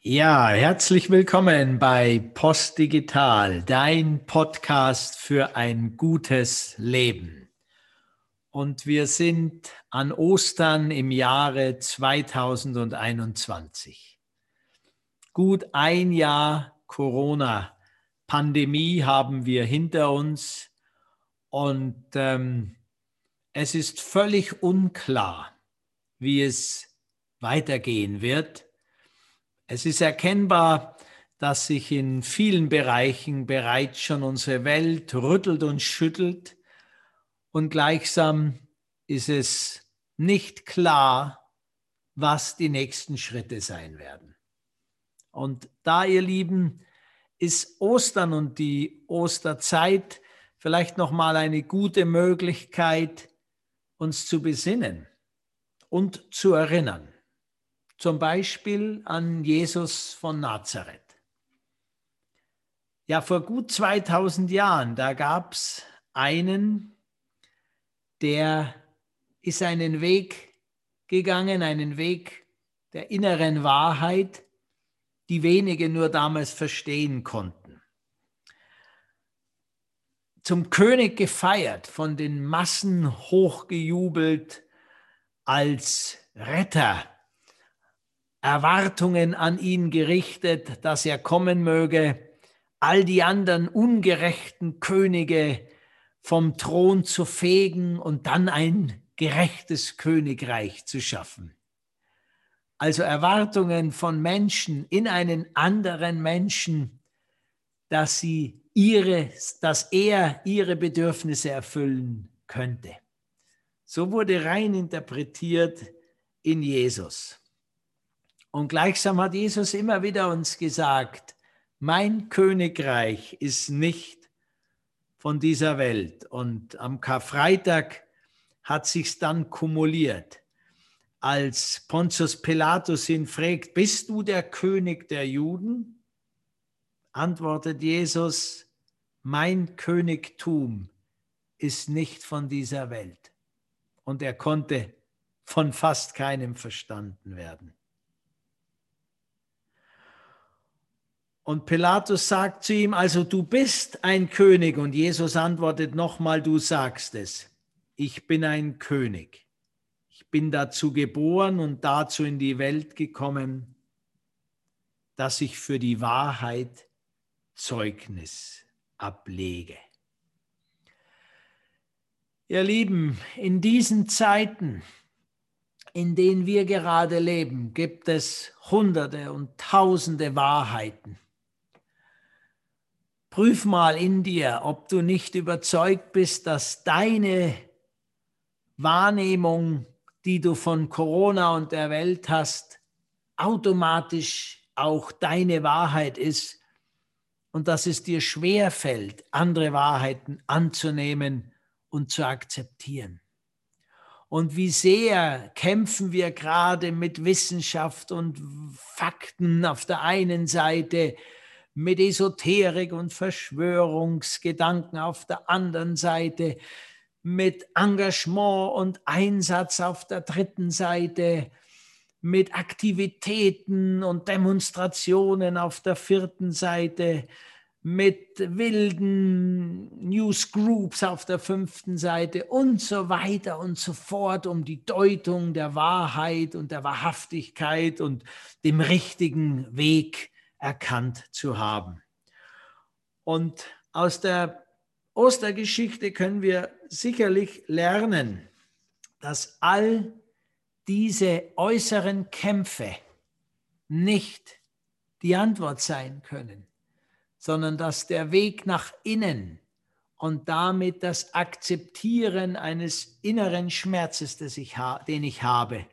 Ja, herzlich willkommen bei Post Digital, dein Podcast für ein gutes Leben. Und wir sind an Ostern im Jahre 2021. Gut ein Jahr Corona-Pandemie haben wir hinter uns und ähm, es ist völlig unklar, wie es weitergehen wird es ist erkennbar, dass sich in vielen Bereichen bereits schon unsere Welt rüttelt und schüttelt und gleichsam ist es nicht klar, was die nächsten Schritte sein werden. Und da, ihr Lieben, ist Ostern und die Osterzeit vielleicht noch mal eine gute Möglichkeit, uns zu besinnen und zu erinnern zum Beispiel an Jesus von Nazareth. Ja, vor gut 2000 Jahren, da gab es einen, der ist einen Weg gegangen, einen Weg der inneren Wahrheit, die wenige nur damals verstehen konnten. Zum König gefeiert, von den Massen hochgejubelt als Retter Erwartungen an ihn gerichtet, dass er kommen möge, all die anderen ungerechten Könige vom Thron zu fegen und dann ein gerechtes Königreich zu schaffen. Also Erwartungen von Menschen in einen anderen Menschen, dass sie ihre, dass er ihre Bedürfnisse erfüllen könnte. So wurde rein interpretiert in Jesus. Und gleichsam hat Jesus immer wieder uns gesagt, mein Königreich ist nicht von dieser Welt. Und am Karfreitag hat sich's dann kumuliert. Als Pontius Pilatus ihn fragt, bist du der König der Juden? Antwortet Jesus, mein Königtum ist nicht von dieser Welt. Und er konnte von fast keinem verstanden werden. Und Pilatus sagt zu ihm, also du bist ein König. Und Jesus antwortet nochmal, du sagst es. Ich bin ein König. Ich bin dazu geboren und dazu in die Welt gekommen, dass ich für die Wahrheit Zeugnis ablege. Ihr Lieben, in diesen Zeiten, in denen wir gerade leben, gibt es Hunderte und Tausende Wahrheiten Prüf mal in dir, ob du nicht überzeugt bist, dass deine Wahrnehmung, die du von Corona und der Welt hast, automatisch auch deine Wahrheit ist und dass es dir schwer fällt, andere Wahrheiten anzunehmen und zu akzeptieren. Und wie sehr kämpfen wir gerade mit Wissenschaft und Fakten auf der einen Seite, mit Esoterik und Verschwörungsgedanken auf der anderen Seite, mit Engagement und Einsatz auf der dritten Seite, mit Aktivitäten und Demonstrationen auf der vierten Seite, mit wilden Newsgroups auf der fünften Seite und so weiter und so fort, um die Deutung der Wahrheit und der Wahrhaftigkeit und dem richtigen Weg erkannt zu haben. Und aus der Ostergeschichte können wir sicherlich lernen, dass all diese äußeren Kämpfe nicht die Antwort sein können, sondern dass der Weg nach innen und damit das Akzeptieren eines inneren Schmerzes, ich den ich habe,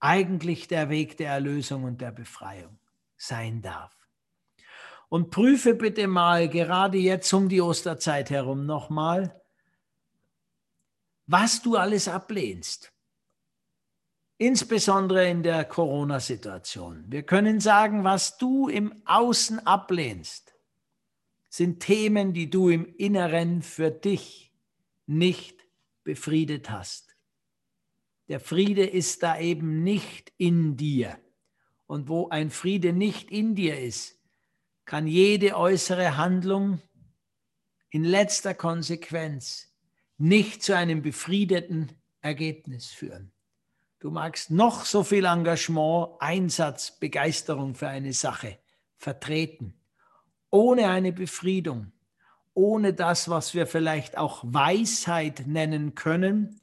eigentlich der Weg der Erlösung und der Befreiung sein darf. Und prüfe bitte mal, gerade jetzt um die Osterzeit herum nochmal, was du alles ablehnst. Insbesondere in der Corona-Situation. Wir können sagen, was du im Außen ablehnst, sind Themen, die du im Inneren für dich nicht befriedet hast. Der Friede ist da eben nicht in dir. Und wo ein Friede nicht in dir ist, kann jede äußere Handlung in letzter Konsequenz nicht zu einem befriedeten Ergebnis führen. Du magst noch so viel Engagement, Einsatz, Begeisterung für eine Sache vertreten, ohne eine Befriedung, ohne das, was wir vielleicht auch Weisheit nennen können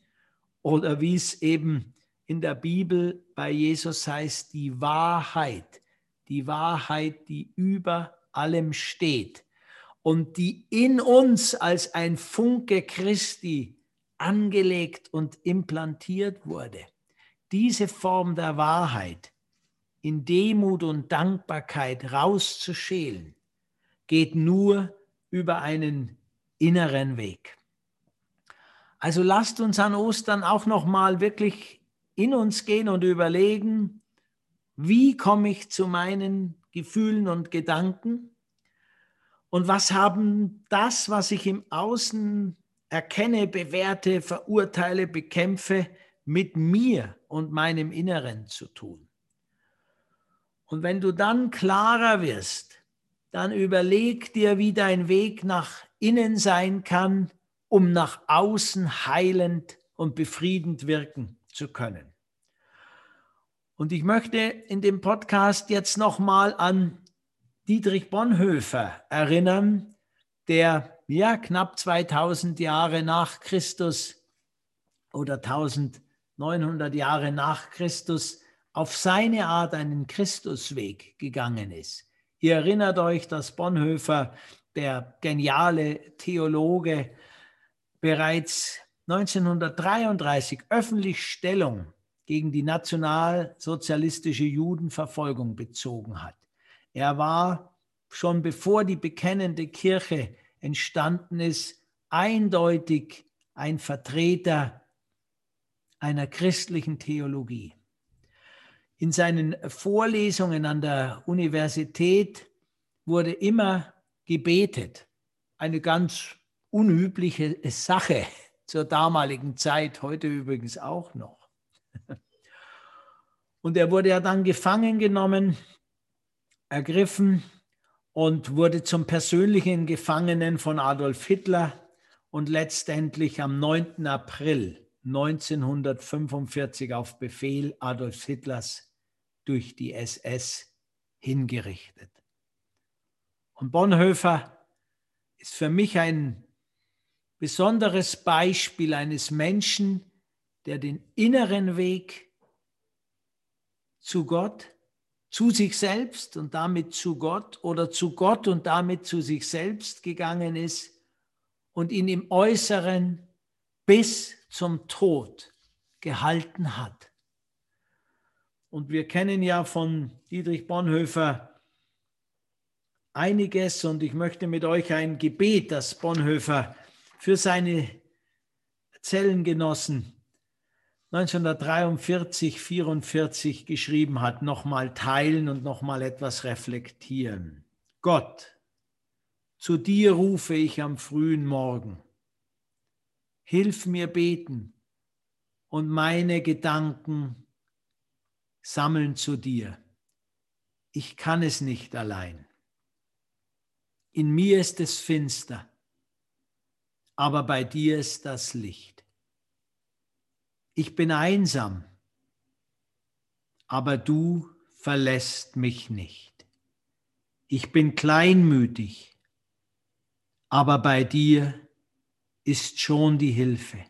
oder wie es eben in der Bibel bei Jesus heißt, die Wahrheit, die Wahrheit, die über allem steht und die in uns als ein Funke Christi angelegt und implantiert wurde. Diese Form der Wahrheit in Demut und Dankbarkeit rauszuschälen, geht nur über einen inneren Weg. Also lasst uns an Ostern auch noch mal wirklich in uns gehen und überlegen, wie komme ich zu meinen Gefühlen und Gedanken und was haben das, was ich im Außen erkenne, bewerte, verurteile, bekämpfe, mit mir und meinem Inneren zu tun. Und wenn du dann klarer wirst, dann überleg dir, wie dein Weg nach innen sein kann, um nach außen heilend und befriedend wirken zu können. Und ich möchte in dem Podcast jetzt nochmal an Dietrich Bonhoeffer erinnern, der ja knapp 2000 Jahre nach Christus oder 1900 Jahre nach Christus auf seine Art einen Christusweg gegangen ist. Ihr erinnert euch, dass Bonhoeffer, der geniale Theologe, bereits 1933 öffentlich Stellung gegen die nationalsozialistische Judenverfolgung bezogen hat. Er war schon bevor die bekennende Kirche entstanden ist, eindeutig ein Vertreter einer christlichen Theologie. In seinen Vorlesungen an der Universität wurde immer gebetet. Eine ganz unübliche Sache zur damaligen Zeit, heute übrigens auch noch. Und er wurde ja dann gefangen genommen, ergriffen und wurde zum persönlichen Gefangenen von Adolf Hitler und letztendlich am 9. April 1945 auf Befehl Adolf Hitlers durch die SS hingerichtet. Und Bonhoeffer ist für mich ein besonderes Beispiel eines Menschen, der den inneren Weg zu Gott, zu sich selbst und damit zu Gott oder zu Gott und damit zu sich selbst gegangen ist und ihn im Äußeren bis zum Tod gehalten hat. Und wir kennen ja von Dietrich Bonhoeffer einiges und ich möchte mit euch ein Gebet, das Bonhoeffer für seine Zellengenossen 1943, 44 geschrieben hat, nochmal teilen und nochmal etwas reflektieren. Gott, zu dir rufe ich am frühen Morgen. Hilf mir beten und meine Gedanken sammeln zu dir. Ich kann es nicht allein. In mir ist es finster, aber bei dir ist das Licht. Ich bin einsam, aber du verlässt mich nicht. Ich bin kleinmütig, aber bei dir ist schon die Hilfe.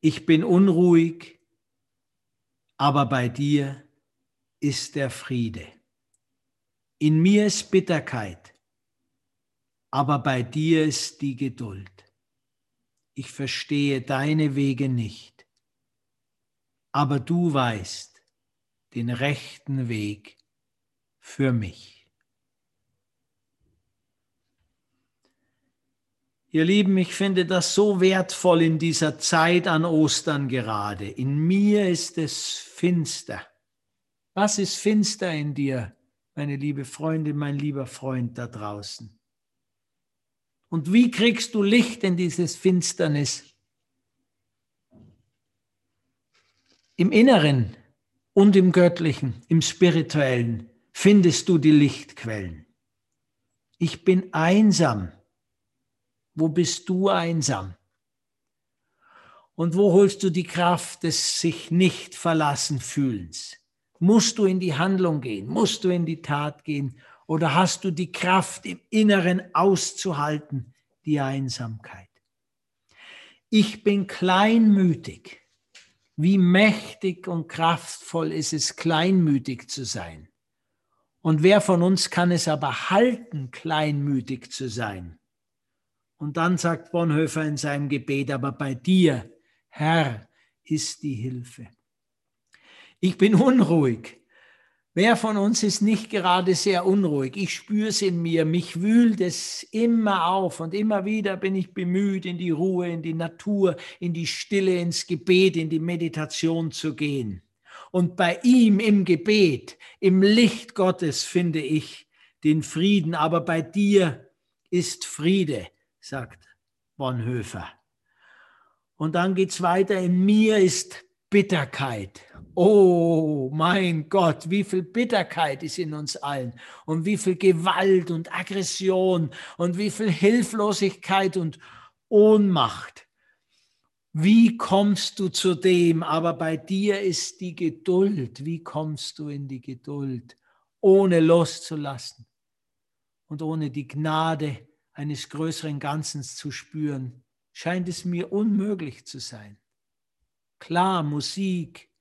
Ich bin unruhig, aber bei dir ist der Friede. In mir ist Bitterkeit, aber bei dir ist die Geduld. Ich verstehe deine Wege nicht, aber du weißt den rechten Weg für mich. Ihr Lieben, ich finde das so wertvoll in dieser Zeit an Ostern gerade. In mir ist es finster. Was ist finster in dir, meine liebe Freundin, mein lieber Freund da draußen? Und wie kriegst du Licht in dieses Finsternis? Im Inneren und im Göttlichen, im Spirituellen findest du die Lichtquellen. Ich bin einsam. Wo bist du einsam? Und wo holst du die Kraft des sich nicht verlassen fühlens? Musst du in die Handlung gehen? Musst du in die Tat gehen? Oder hast du die Kraft im Inneren auszuhalten, die Einsamkeit? Ich bin kleinmütig. Wie mächtig und kraftvoll ist es, kleinmütig zu sein. Und wer von uns kann es aber halten, kleinmütig zu sein? Und dann sagt Bonhoeffer in seinem Gebet, aber bei dir, Herr, ist die Hilfe. Ich bin unruhig. Wer von uns ist nicht gerade sehr unruhig? Ich spüre es in mir, mich wühlt es immer auf und immer wieder bin ich bemüht, in die Ruhe, in die Natur, in die Stille, ins Gebet, in die Meditation zu gehen. Und bei ihm im Gebet, im Licht Gottes finde ich den Frieden, aber bei dir ist Friede, sagt Bonhoeffer. Und dann geht es weiter, in mir ist Bitterkeit. Oh mein Gott, wie viel Bitterkeit ist in uns allen und wie viel Gewalt und Aggression und wie viel Hilflosigkeit und Ohnmacht. Wie kommst du zu dem? Aber bei dir ist die Geduld. Wie kommst du in die Geduld, ohne loszulassen und ohne die Gnade eines größeren Ganzen zu spüren? Scheint es mir unmöglich zu sein. Klar, Musik,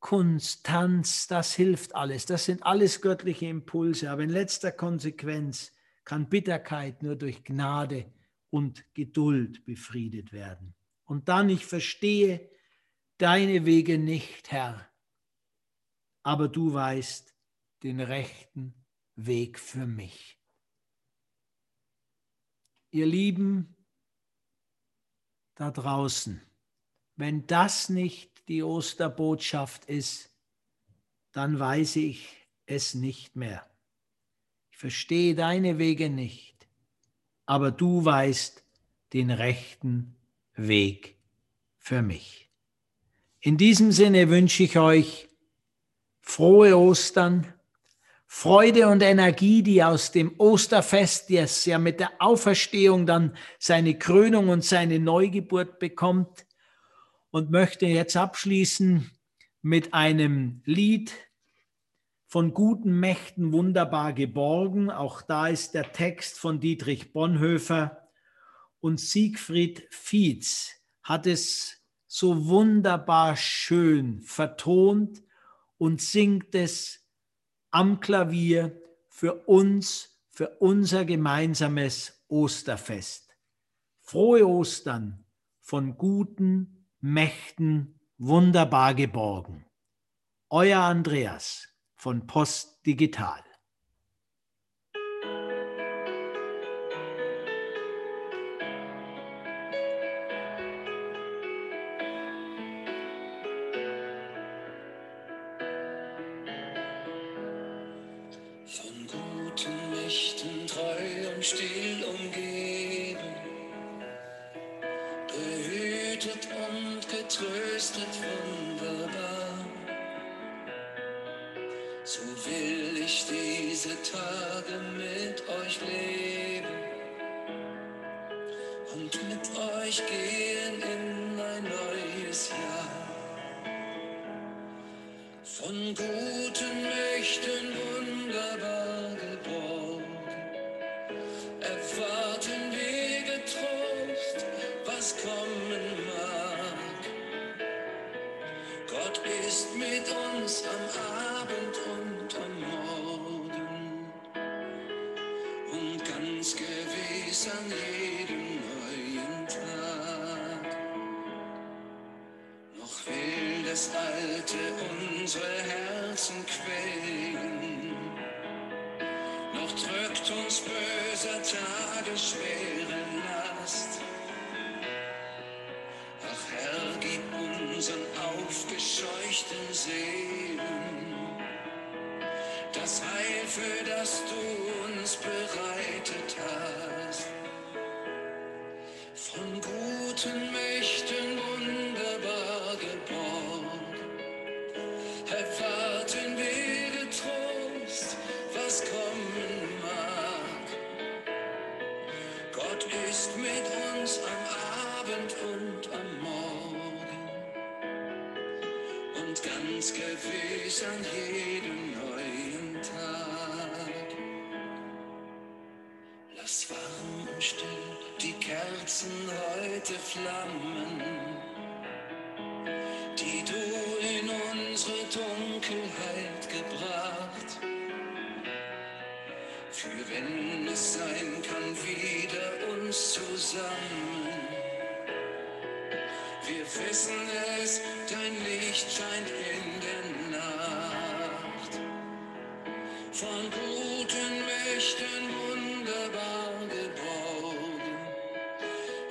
Kunst, Tanz, das hilft alles. Das sind alles göttliche Impulse. Aber in letzter Konsequenz kann Bitterkeit nur durch Gnade und Geduld befriedet werden. Und dann, ich verstehe deine Wege nicht, Herr, aber du weißt den rechten Weg für mich. Ihr Lieben da draußen, wenn das nicht die Osterbotschaft ist, dann weiß ich es nicht mehr. Ich verstehe deine Wege nicht, aber du weißt den rechten Weg für mich. In diesem Sinne wünsche ich euch frohe Ostern, Freude und Energie, die aus dem Osterfest, das ja mit der Auferstehung dann seine Krönung und seine Neugeburt bekommt, und möchte jetzt abschließen mit einem Lied von guten Mächten wunderbar geborgen. Auch da ist der Text von Dietrich Bonhoeffer und Siegfried Fietz hat es so wunderbar schön vertont und singt es am Klavier für uns, für unser gemeinsames Osterfest. Frohe Ostern von guten Mächten wunderbar geborgen. Euer Andreas von Post Digital. Von guten Mächten treu und still umgeben, euch gehen in ein neues Jahr. Von guten Mächten wunderbar geborgen, erwarten wir getrost, was kommen mag. Gott ist mit uns am Abend und am Morgen und ganz gewiss an jedem Alte unsere Herzen quälen. Noch drückt uns böser Tage schwere Last. Ach Herr, gib unseren aufgescheuchten Seelen das Heil, für das du uns bereitet hast. Von guten Mächten kommen mag. Gott ist mit uns am Abend und am Morgen und ganz gewiss an jedem neuen Tag. Lass warm und still die Kerzen heute flammen Für wenn es sein kann, wieder uns zusammen. Wir wissen es, dein Licht scheint in der Nacht. Von guten Mächten wunderbar geborgen,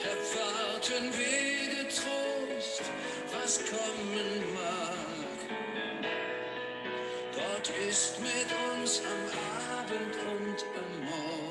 erwarten wir getrost, was kommen mag. Ist mit uns am Abend und am Morgen